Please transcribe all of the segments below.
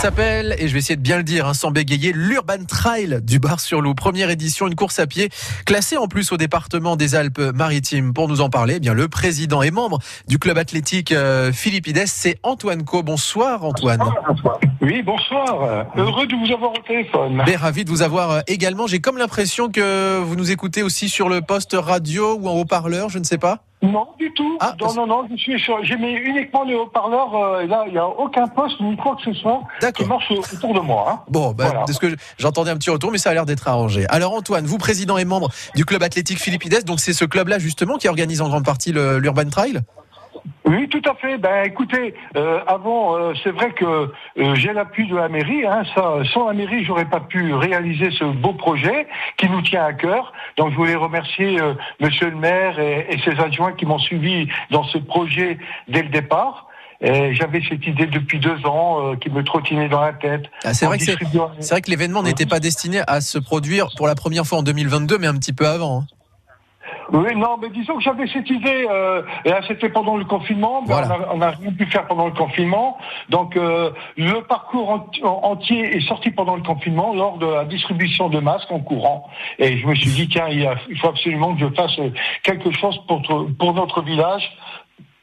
s'appelle, et je vais essayer de bien le dire hein, sans bégayer, l'Urban Trail du Bar-sur-Loup. Première édition, une course à pied, classée en plus au département des Alpes-Maritimes. Pour nous en parler, eh bien le président et membre du club athlétique euh, Philippides, c'est Antoine Co. Bonsoir Antoine. Oui, bonsoir. Heureux de vous avoir au téléphone. Mais ravi de vous avoir euh, également. J'ai comme l'impression que vous nous écoutez aussi sur le poste radio ou en haut-parleur, je ne sais pas. Non, du tout. Ah, non, non, non, je suis j'ai mis uniquement les haut-parleurs, euh, et là, il n'y a aucun poste, ni quoi que ce soit, qui marche autour de moi. hein. Bon, Voilà. de ce que j'entendais un petit retour, mais ça a l'air d'être arrangé. Alors Antoine, vous président et membre du club athlétique Philippides, donc c'est ce club-là justement qui organise en grande partie l'Urban Trail? Oui, tout à fait. Ben, écoutez, euh, avant, euh, c'est vrai que euh, j'ai l'appui de la mairie. Hein, ça, sans la mairie, j'aurais pas pu réaliser ce beau projet qui nous tient à cœur. Donc, je voulais remercier euh, Monsieur le maire et, et ses adjoints qui m'ont suivi dans ce projet dès le départ. J'avais cette idée depuis deux ans euh, qui me trottinait dans la tête. Ah, C'est vrai que c'est distribuant- c'est vrai que l'événement n'était pas destiné à se produire pour la première fois en 2022, mais un petit peu avant. hein. Oui, non, mais disons que j'avais cette idée, euh, et là c'était pendant le confinement, ben, on n'a rien pu faire pendant le confinement, donc euh, le parcours enti- entier est sorti pendant le confinement lors de la distribution de masques en courant, et je me suis dit, tiens, il, y a- il faut absolument que je fasse euh, quelque chose pour, pour notre village,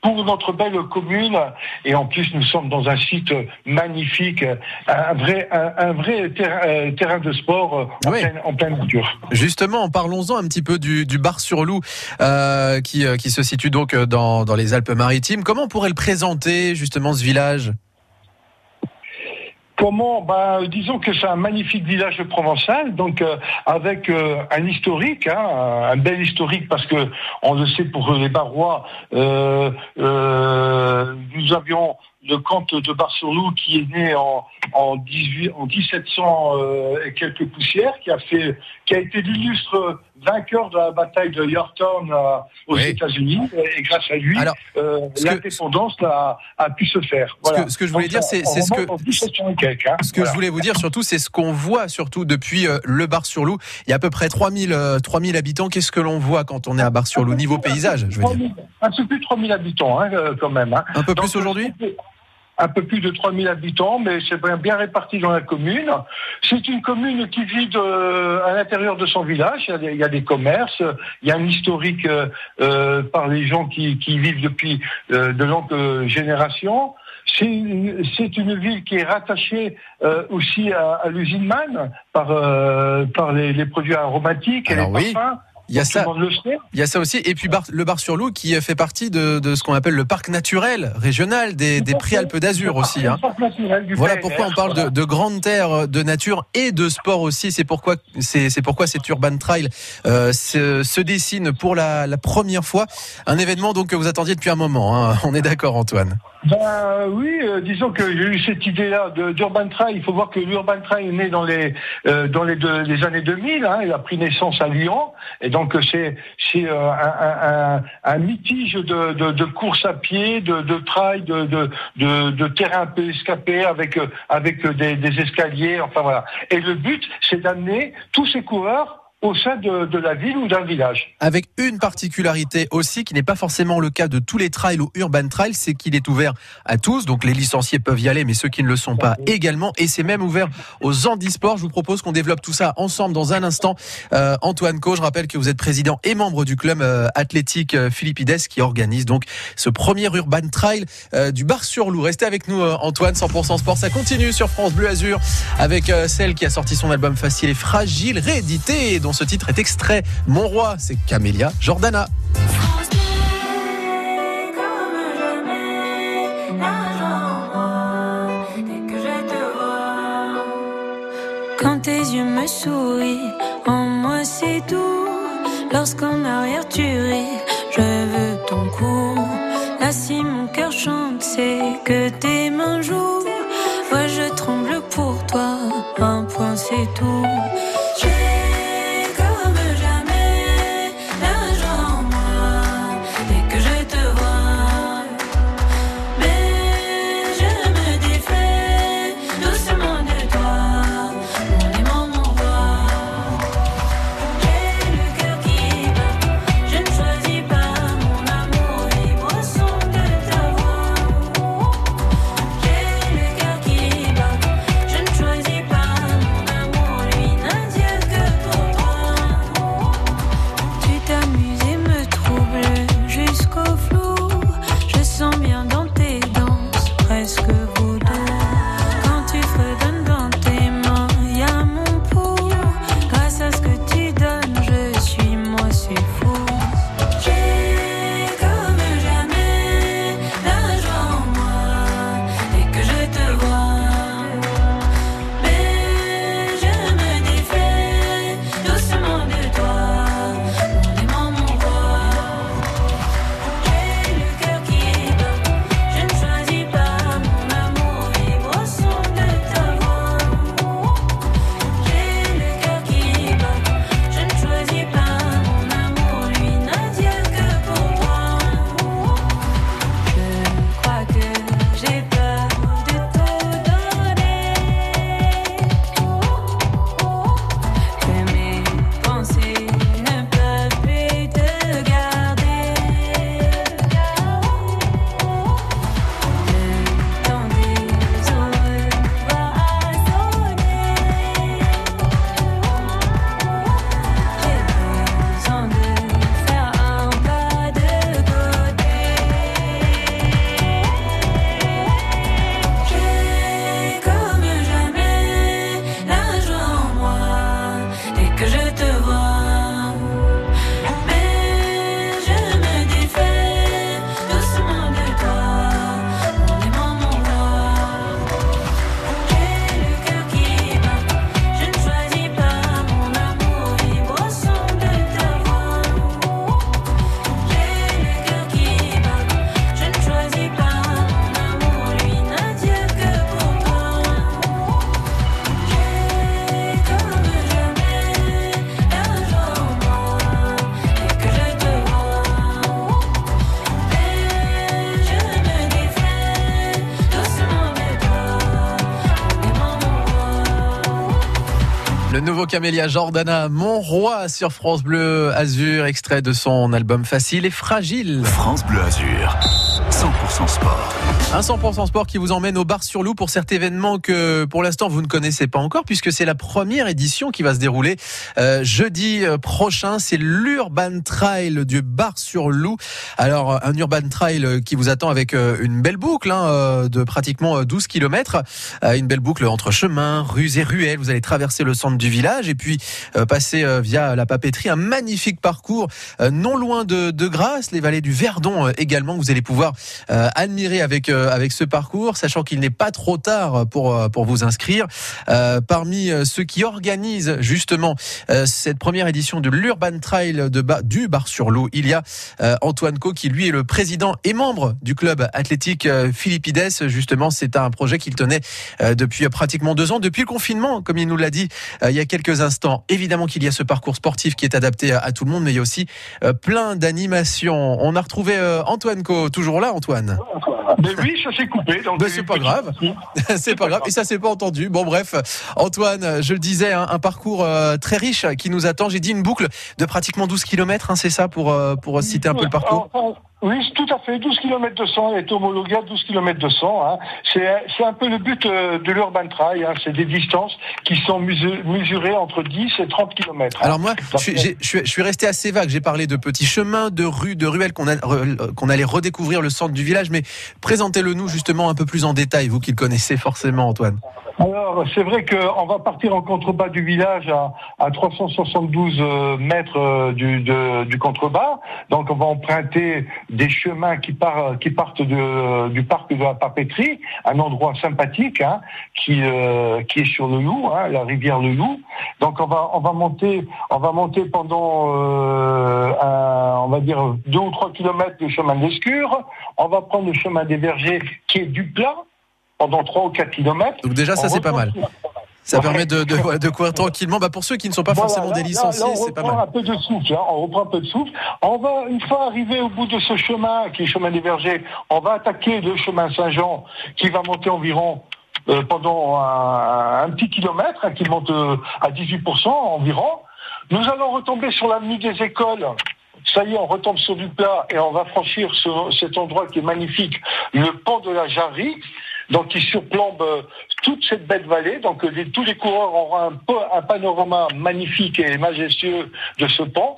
pour notre belle commune, et en plus nous sommes dans un site magnifique, un vrai, un, un vrai terrain, euh, terrain de sport euh, en, Oui. pleine, en pleine nature. Justement, parlons-en un petit peu du, du bar sur Loup euh, qui, qui se situe donc dans, dans les Alpes-Maritimes. Comment on pourrait le présenter justement ce village? Comment bah, Disons que c'est un magnifique village provençal, donc euh, avec euh, un historique, hein, un bel historique parce que on le sait pour les Barrois, euh, nous avions le comte de Bar-sur-Loup qui est né en, en, 18, en 1700 euh, et quelques poussières, qui a fait, qui a été l'illustre vainqueur de la bataille de Yorktown euh, aux Oui. États-Unis, et grâce à lui, euh, l'indépendance a, a pu se faire. Ce que- Voilà. ce que je voulais Donc, dire, c'est- ce que- en 1700 et quelques, hein. Ce que Voilà. je voulais vous dire surtout, c'est ce qu'on voit surtout depuis euh, le bar sur Loup. Il y a à peu près 3000, euh, 3000 habitants. Qu'est-ce que l'on voit quand on est à bar sur Loup niveau paysage, je veux dire? 3000, Un peu plus de 3000 habitants, hein, euh, quand même. hein. Un peu Donc, plus aujourd'hui? Un peu plus de 3000 habitants, mais c'est bien, réparti dans la commune. C'est une commune qui vit de- à l'intérieur de son village. Il y, a des, il y a des commerces, il y a un historique euh, euh, par les gens qui, qui y vivent depuis euh, de longues générations. C'est une, une ville qui est rattachée euh, aussi à, à l'usine Man par, euh, par les, les produits aromatiques et Alors les oui, parfums. Il y a ça. Il y a ça aussi. Et puis le bar sur Loup qui fait partie de, de ce qu'on appelle le parc naturel régional des, des Préalpes d'Azur aussi. Hein. Voilà pourquoi on parle de, de grandes terres de nature et de sport aussi. C'est pourquoi c'est c'est pourquoi cet Urban Trail euh, se, se dessine pour la, la première fois. Un événement donc que vous attendiez depuis un moment. hein. On est d'accord, Antoine. Ben oui, euh, disons que j'ai eu cette idée-là d'Urban Trail. Il faut voir que l'Urban Trail est né dans les euh, dans les, deux- les années 2000. Hein, il a pris naissance à Lyon, et donc euh, c'est c'est euh, un, un, mitige de, de, course à pied, de, de trail, de, de, terrain un peu escapé avec avec des, des escaliers. Enfin voilà. Et le but, c'est d'amener tous ces coureurs au sein de, de la ville ou d'un village. Avec une particularité aussi qui n'est pas forcément le cas de tous les trails ou urban trails, c'est qu'il est ouvert à tous. Donc les licenciés peuvent y aller, mais ceux qui ne le sont pas également. Et c'est même ouvert aux handisports. Je vous propose qu'on développe tout ça ensemble dans un instant. Euh, Antoine Co, je rappelle que vous êtes président et membre du club euh, athlétique euh, Philippides qui organise donc ce premier urban trail euh, du bar sur Loup. Restez avec nous, Antoine. 100% sport, ça continue sur France Bleu Azur avec celle qui a sorti son album Facile et Fragile, réédité, dont ce titre est extrait. Mon roi, c'est Camélia Jordana. Vois. Quand tes yeux me sourient, en moi c'est tout. Lorsqu'en arrière tu ris, je veux ton cou. Là si mon cœur chante, c'est que tes mains jouent. Ouais, je tremble Camélia Jordana, mon roi sur France Bleu Azur, extrait de son album Facile et Fragile. France Bleu Azur, 100% sport. Un 100% sport qui vous emmène au bar sur Loup pour cet événement que pour l'instant vous ne connaissez pas encore puisque c'est la première édition qui va se dérouler euh, jeudi euh, prochain. C'est l'Urban Trail du bar sur Loup. Alors un Urban Trail qui vous attend avec euh, une belle boucle hein, de pratiquement 12 km. une belle boucle entre chemins, rues et ruelles. Vous allez traverser le centre du village et puis passer via la papeterie. Un magnifique parcours non loin de, de Grasse, les vallées du Verdon également. Vous allez pouvoir admirer avec euh, avec ce parcours, sachant qu'il n'est pas trop tard pour euh, pour vous inscrire. Euh, parmi ceux qui organisent justement cette première édition de l'Urban Trail de du Bar-sur-Loup, il y a Antoine Co qui lui est le président et membre du club athlétique Philippides. Justement, c'est un projet qu'il tenait depuis pratiquement deux ans, depuis le confinement, comme il nous l'a dit il y a quelques instants. Évidemment qu'il y a ce parcours sportif qui est adapté à, tout le monde, mais il y a aussi plein d'animations. On a retrouvé Antoine Co, toujours là, Antoine? Mais oui, ça s'est coupé. Donc c'est pas grave. c'est pas grave. Et ça s'est pas entendu. Bon, bref. Antoine, je le disais, hein, un, parcours euh, très riche qui nous attend. J'ai dit une boucle de pratiquement 12 km, hein, c'est ça, pour, euh, pour citer un peu le parcours? Oui, tout à fait. 12 km de 100 est homologué à 12 km de 100. Hein. C'est un peu le but euh, de l'Urban Trail. Hein. C'est des distances qui sont mesurées entre 10 et 30 km. Hein. Alors moi, je suis, resté assez vague. J'ai parlé de petits chemins, de rues, de ruelles qu'on qu'on allait redécouvrir le centre du village. Mais présentez-le nous justement un peu plus en détail, vous qui le connaissez forcément, Antoine. Alors, c'est vrai qu'on va partir en contrebas du village à, à 372 euh, mètres euh, du, du contrebas. Donc, on va emprunter des chemins qui, qui partent de, du parc de la Papeterie, un endroit sympathique hein, qui, euh, qui est sur le Loup, hein, la rivière le Loup. Donc, on va, on va monter, on va monter pendant, on va dire, deux ou trois kilomètres le chemin d'Escure. On va prendre le chemin des Vergers qui est du plat pendant 3 ou 4 kilomètres. Donc déjà, ça, c'est pas mal. Ça permet de, de, de, courir tranquillement. Bah pour ceux qui ne sont pas forcément des licenciés, c'est pas mal. Un peu de souffle, hein, on reprend un peu de souffle. On va, une fois arrivé au bout de ce chemin, qui est le chemin des Vergers, on va attaquer le chemin Saint-Jean, qui va monter environ euh, pendant un, petit kilomètre, hein, qui monte euh, à 18% environ. Nous allons retomber sur l'avenue des écoles. Ça y est, on retombe sur du plat et on va franchir cet endroit qui est magnifique, le pont de la Jarry donc qui surplombe euh, toute cette belle vallée. Donc euh, tous les coureurs auront un, un panorama magnifique et majestueux de ce pont.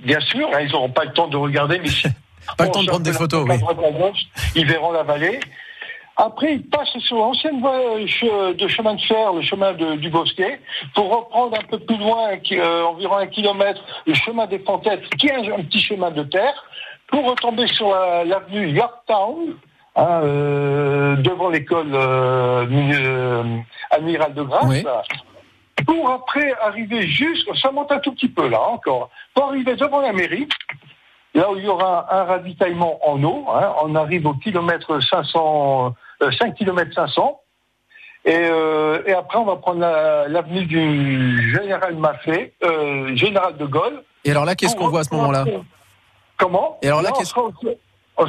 Bien sûr, hein, ils n'auront pas le temps de regarder, mais pas le temps de prendre des photos. Oui. ils verront la vallée. Après, ils passent sur l'ancienne voie euh, de chemin de fer, le chemin du Bosquet, pour reprendre un peu plus loin, environ un kilomètre, le chemin des Fontettes, qui est un, petit chemin de terre, pour retomber sur l'avenue Yorktown, Hein, euh, devant l'école euh, euh, Amiral de Grasse. Pour après arriver juste, ça monte un tout petit peu là encore, pour arriver devant la mairie, là où il y aura un ravitaillement en eau, hein, on arrive au kilomètre 500, 5 km 500, et, et, après on va prendre l'avenue du général Maffei, général de Gaulle. Et alors là, qu'est-ce qu'on voit à ce moment-là? Comment? Et alors là, qu'est-ce Oh,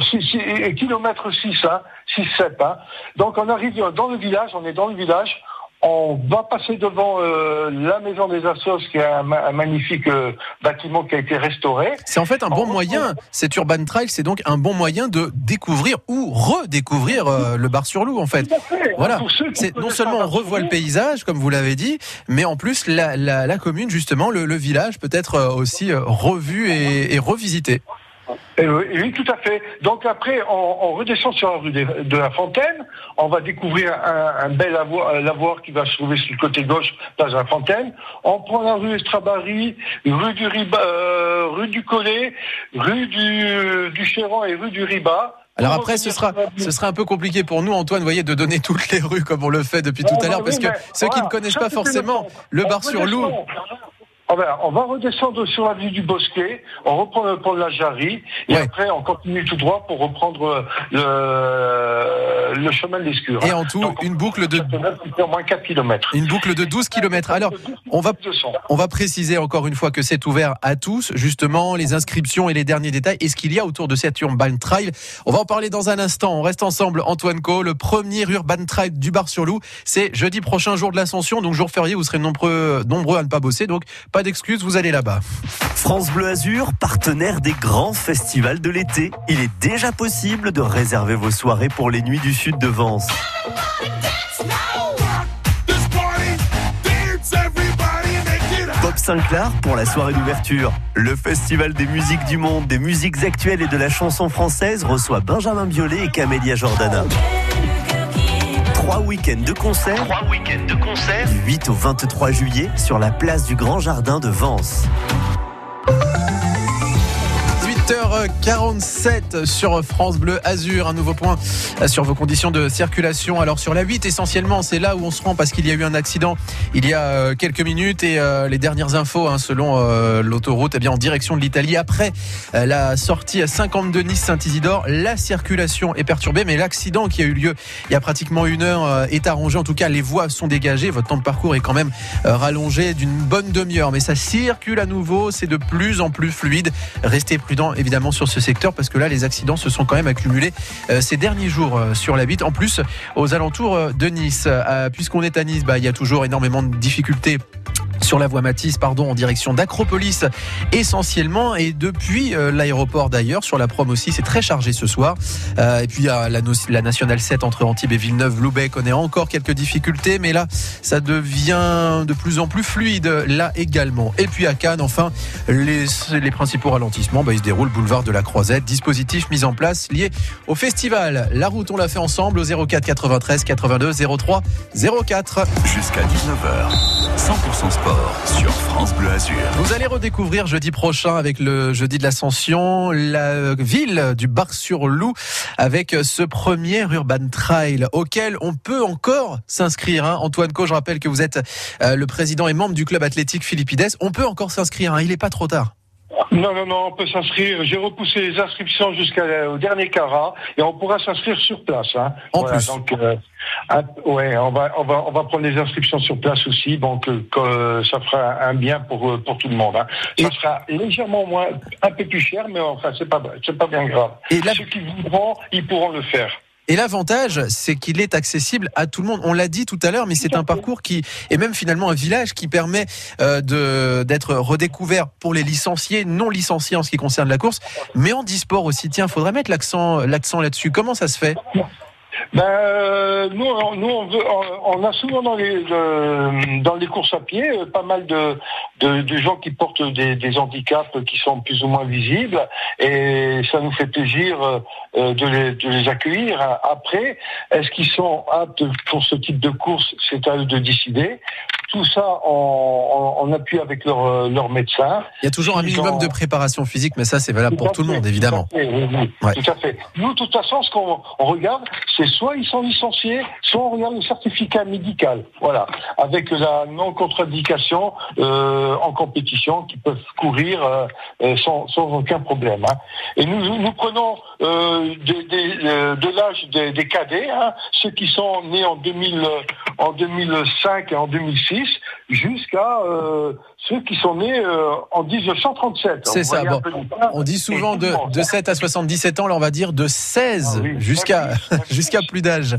kilomètre 6, hein, 6, 7. Hein. Donc on arrive dans le village, on est dans le village, on va passer devant euh, la maison des Assos, qui est un, magnifique euh, bâtiment qui a été restauré. C'est en fait un bon moyen, cet Urban Trail, c'est donc un bon moyen de découvrir ou redécouvrir euh, le bar sur loup en fait. fait voilà, c'est non seulement on revoit le paysage, comme vous l'avez dit, mais en plus la, la, la commune justement, le, le village peut être aussi revu et, et revisité. Oui, tout à fait. Donc après, on, redescend sur la rue de, la Fontaine. On va découvrir un, bel lavoir, qui va se trouver sur le côté gauche, place de la Fontaine. On prend la rue Estrabari, rue du Riba, euh, rue du Collet, rue du, du et rue du Riba. Alors après, ce sera, ce sera un peu compliqué pour nous, Antoine, voyez, de donner toutes les rues comme on le fait depuis tout à l'heure, parce que ceux qui ne connaissent pas forcément le bar sur Loup, on va, on va redescendre sur l'avenue du Bosquet, on reprend le pont de la Jarry, et Ouais. après on continue tout droit pour reprendre le, le chemin de l'Escure. Et en tout, une boucle de moins 4 km. une boucle de 12 km. Alors, on va on va préciser encore une fois que c'est ouvert à tous, justement, les inscriptions et les derniers détails. Et ce qu'il y a autour de cet Urban Trail. On va en parler dans un instant. On reste ensemble, Antoine Co. Le premier Urban Trail du Bar-sur-Loup, c'est jeudi prochain, jour de l'Ascension. Donc, jour férié, vous serez nombreux, nombreux à ne pas bosser. Donc, pas d'excuses, vous allez là-bas. France Bleu Azur, partenaire des grands festivals de l'été. Il est déjà possible de réserver vos soirées pour les nuits du sud de Vence. Bob Sinclair pour la soirée d'ouverture. Le festival des musiques du monde, des musiques actuelles et de la chanson française reçoit Benjamin Biolay et Camélia Jordana. Trois week-ends de concerts. Trois week-ends de concerts. Du 8 au 23 juillet sur la place du Grand Jardin de Vence. 8h47 sur France Bleu Azur, un nouveau point sur vos conditions de circulation. Alors sur la 8 essentiellement, c'est là où on se rend parce qu'il y a eu un accident il y a euh, quelques minutes et euh, les dernières infos hein, selon euh, l'autoroute eh bien en direction de l'Italie après la sortie à 52 Nice Saint-Isidore, la circulation est perturbée mais l'accident qui a eu lieu il y a pratiquement une heure est arrangé. En tout cas, les voies sont dégagées, votre temps de parcours est quand même rallongé d'une bonne demi-heure mais ça circule à nouveau, c'est de plus en plus fluide. Restez prudents évidemment sur ce secteur parce que là les accidents se sont quand même accumulés euh, ces derniers jours euh, sur la bite. En plus aux alentours euh, de Nice, puisqu'on est à Nice, bah, il y a toujours énormément de difficultés sur la voie Matisse, pardon, en direction d'Acropolis essentiellement et depuis euh, l'aéroport d'ailleurs sur la prom aussi c'est très chargé ce soir. Euh, et puis il a la, la nationale 7 entre Antibes et Villeneuve. Loubet connaît encore quelques difficultés mais là ça devient de plus en plus fluide là également. Et puis à Cannes enfin les, les principaux ralentissements bah, ils se déroulent boulevard de la Croisette. Dispositif mis en place lié au festival. La route on l'a fait ensemble au 04 93 82 03 04 Jusqu'à 19h, 100% sport sur France. Vous allez redécouvrir jeudi prochain avec le jeudi de l'Ascension la ville du Bar-sur-Loup avec ce premier Urban Trail auquel on peut encore s'inscrire. hein. Antoine Co, je rappelle que vous êtes euh, le président et membre du club athlétique Philippides. On peut encore s'inscrire, hein. il n'est pas trop tard. Non, non, non, on peut s'inscrire. J'ai repoussé les inscriptions jusqu'au dernier carat et on pourra s'inscrire sur place. Hein. En plus. Donc, euh, ouais, on va, on va, on va prendre les inscriptions sur place aussi. Donc, euh, euh, ça fera un bien pour pour tout le monde. Hein. Ça Et- sera légèrement moins, un peu plus cher, mais enfin, c'est pas, c'est pas bien grave. Et là- Ceux qui voudront, ils pourront le faire. Et l'avantage, c'est qu'il est accessible à tout le monde. On l'a dit tout à l'heure, mais c'est un parcours qui est même finalement un village qui permet euh, de d'être redécouvert pour les licenciés, non licenciés en ce qui concerne la course, mais en e-sport aussi. Tiens, faudrait mettre l'accent l'accent là-dessus. Comment ça se fait? Ben, euh, nous, on, nous on, a souvent dans les dans les courses à pied euh, pas mal de, de, gens qui portent des, handicaps qui sont plus ou moins visibles et ça nous fait plaisir euh, de les accueillir. Après, est-ce qu'ils sont aptes pour ce type de course? C'est à eux de décider. Tout ça en, en, en appui avec leur, euh, leur médecin. Il y a toujours un minimum de préparation physique, mais ça c'est valable pour tout le monde, évidemment. Tout à fait, oui, oui, Ouais. tout à fait. Nous, de toute façon, ce qu'on on regarde, c'est soit ils sont licenciés, soit on regarde le certificat médical. Voilà, avec la non-contre-indication euh, en compétition qui peuvent courir euh, sans, sans aucun problème. hein. Et nous, nous prenons euh, des- des- de l'âge des, des cadets, hein, ceux qui sont nés en 2000, euh, en 2005 et en 2006, jusqu'à euh, ceux qui sont nés euh, en 1937. C'est ça, bon. On dit souvent de, Effectivement, de 7 à 77 ans, là on va dire de 16 Ah oui, jusqu'à plus, très jusqu'à plus. d'âge.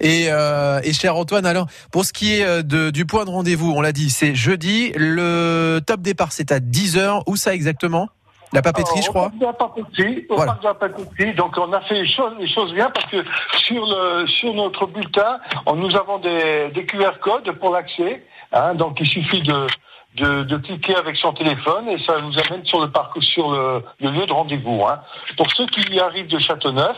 Et, euh, et cher Antoine, alors pour ce qui est de, du point de rendez-vous, on l'a dit, c'est jeudi. Le top départ c'est à 10h. Où ça exactement? La papeterie, je crois. la papeterie, au Voilà. parc de la papeterie. Donc on a fait les choses, les choses bien parce que sur le sur notre bulletin, on, nous avons des, des QR codes pour l'accès. Hein. donc il suffit de, de de cliquer avec son téléphone et ça nous amène sur le parcours, sur le, le lieu de rendez-vous. hein. Pour ceux qui arrivent de Châteauneuf,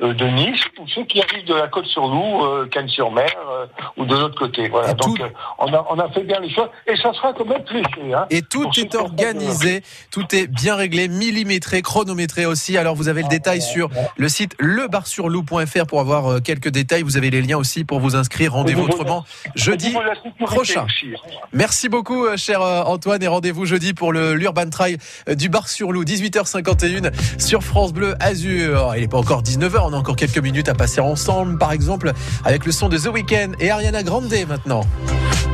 de Nice, ou ceux qui arrivent de la Côte-sur-Loup, euh, Cannes-sur-Mer, euh, ou de l'autre côté. Voilà. Et Donc tout- euh, on a on a fait bien les choses et ça sera quand même fléché. Hein. Et tout est organisé, tout est bien réglé, millimétré, chronométré aussi. Alors vous avez le détail sur le site lebarsurloup.fr pour avoir euh, quelques détails. Vous avez les liens aussi pour vous inscrire. Rendez-vous autrement Au jeudi prochain. aussi. Merci beaucoup, euh, cher euh, Antoine, et rendez-vous jeudi pour le l'Urban Trail euh, du Bar-sur-Loup, 18h51 sur France Bleu Azur. Il n'est pas encore 19h, on a encore quelques minutes à passer ensemble, par exemple, avec le son de The Weeknd et Ariana Grande maintenant.